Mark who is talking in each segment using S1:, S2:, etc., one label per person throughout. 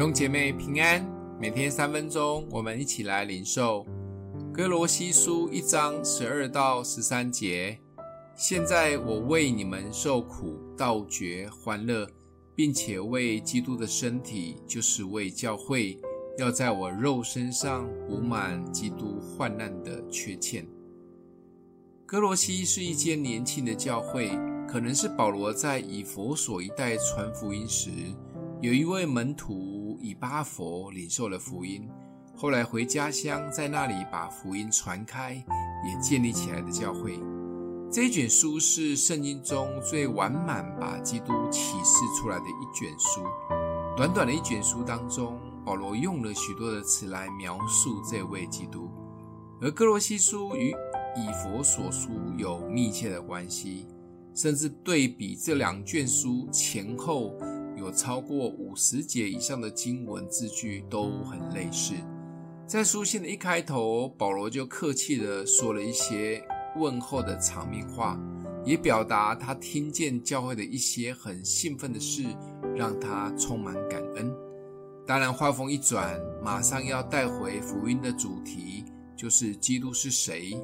S1: 兄姐妹平安，每天三分钟，我们一起来领受歌罗西书一章十二到十三节。现在我为你们受苦，倒觉欢乐，并且为基督的身体，就是为教会，要在我肉身上补满基督患难的缺欠。哥罗西是一间年轻的教会，可能是保罗在以弗所一带传福音时，有一位门徒以巴佛领受了福音，后来回家乡，在那里把福音传开，也建立起来的教会。这一卷书是圣经中最完满把基督启示出来的一卷书。短短的一卷书当中，保罗用了许多的词来描述这位基督，而哥罗西书与以弗所书有密切的关系，甚至对比这两卷书前后有超过五十节以上的经文字句都很类似。在书信的一开头，保罗就客气地说了一些问候的场面话，也表达他听见教会的一些很兴奋的事，让他充满感恩。当然，话锋一转，马上要带回福音的主题，就是基督是谁。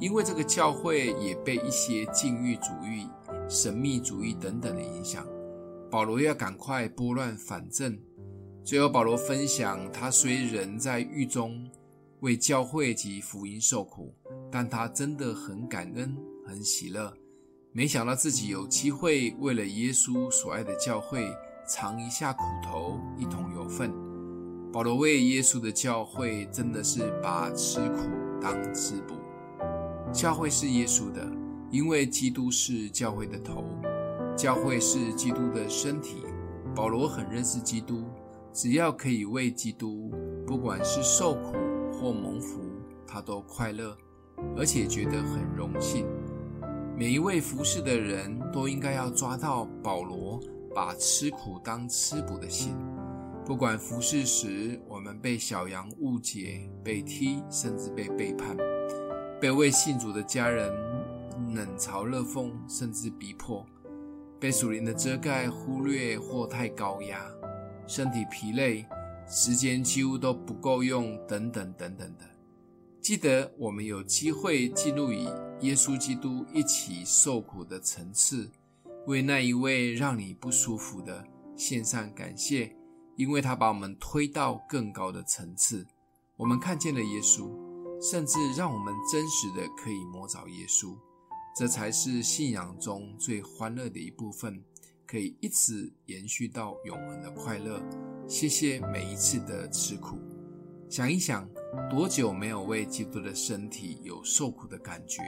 S1: 因为这个教会也被一些禁欲主义、神秘主义等等的影响，保罗要赶快拨乱反正。最后，保罗分享，他虽人在狱中为教会及福音受苦，但他真的很感恩、很喜乐。没想到自己有机会为了耶稣所爱的教会。尝一下苦头，一同有份。保罗为耶稣的教会，真的是把吃苦当吃补。教会是耶稣的，因为基督是教会的头，教会是基督的身体。保罗很认识基督，只要可以为基督，不管是受苦或蒙福，他都快乐，而且觉得很荣幸。每一位服侍的人都应该要抓到保罗。把吃苦当吃补的心，不管服侍时我们被小羊误解、被踢，甚至被背叛，被未信主的家人冷嘲热讽，甚至逼迫，被属灵的遮盖忽略或太高压，身体疲累，时间几乎都不够用，等等等等的。记得我们有机会进入与耶稣基督一起受苦的层次。为那一位让你不舒服的献上感谢，因为他把我们推到更高的层次。我们看见了耶稣，甚至让我们真实的可以摸着耶稣。这才是信仰中最欢乐的一部分，可以一直延续到永恒的快乐。谢谢每一次的吃苦。想一想，多久没有为基督的身体有受苦的感觉？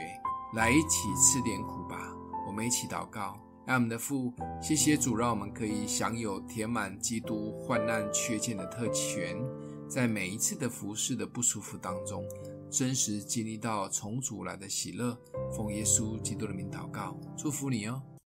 S1: 来一起吃点苦吧。我们一起祷告。让我们的父，谢谢主，让我们可以享有填满基督患难缺欠的特权，在每一次的服侍的不舒服当中，真实经历到重组来的喜乐。奉耶稣基督的名祷告，祝福你哦。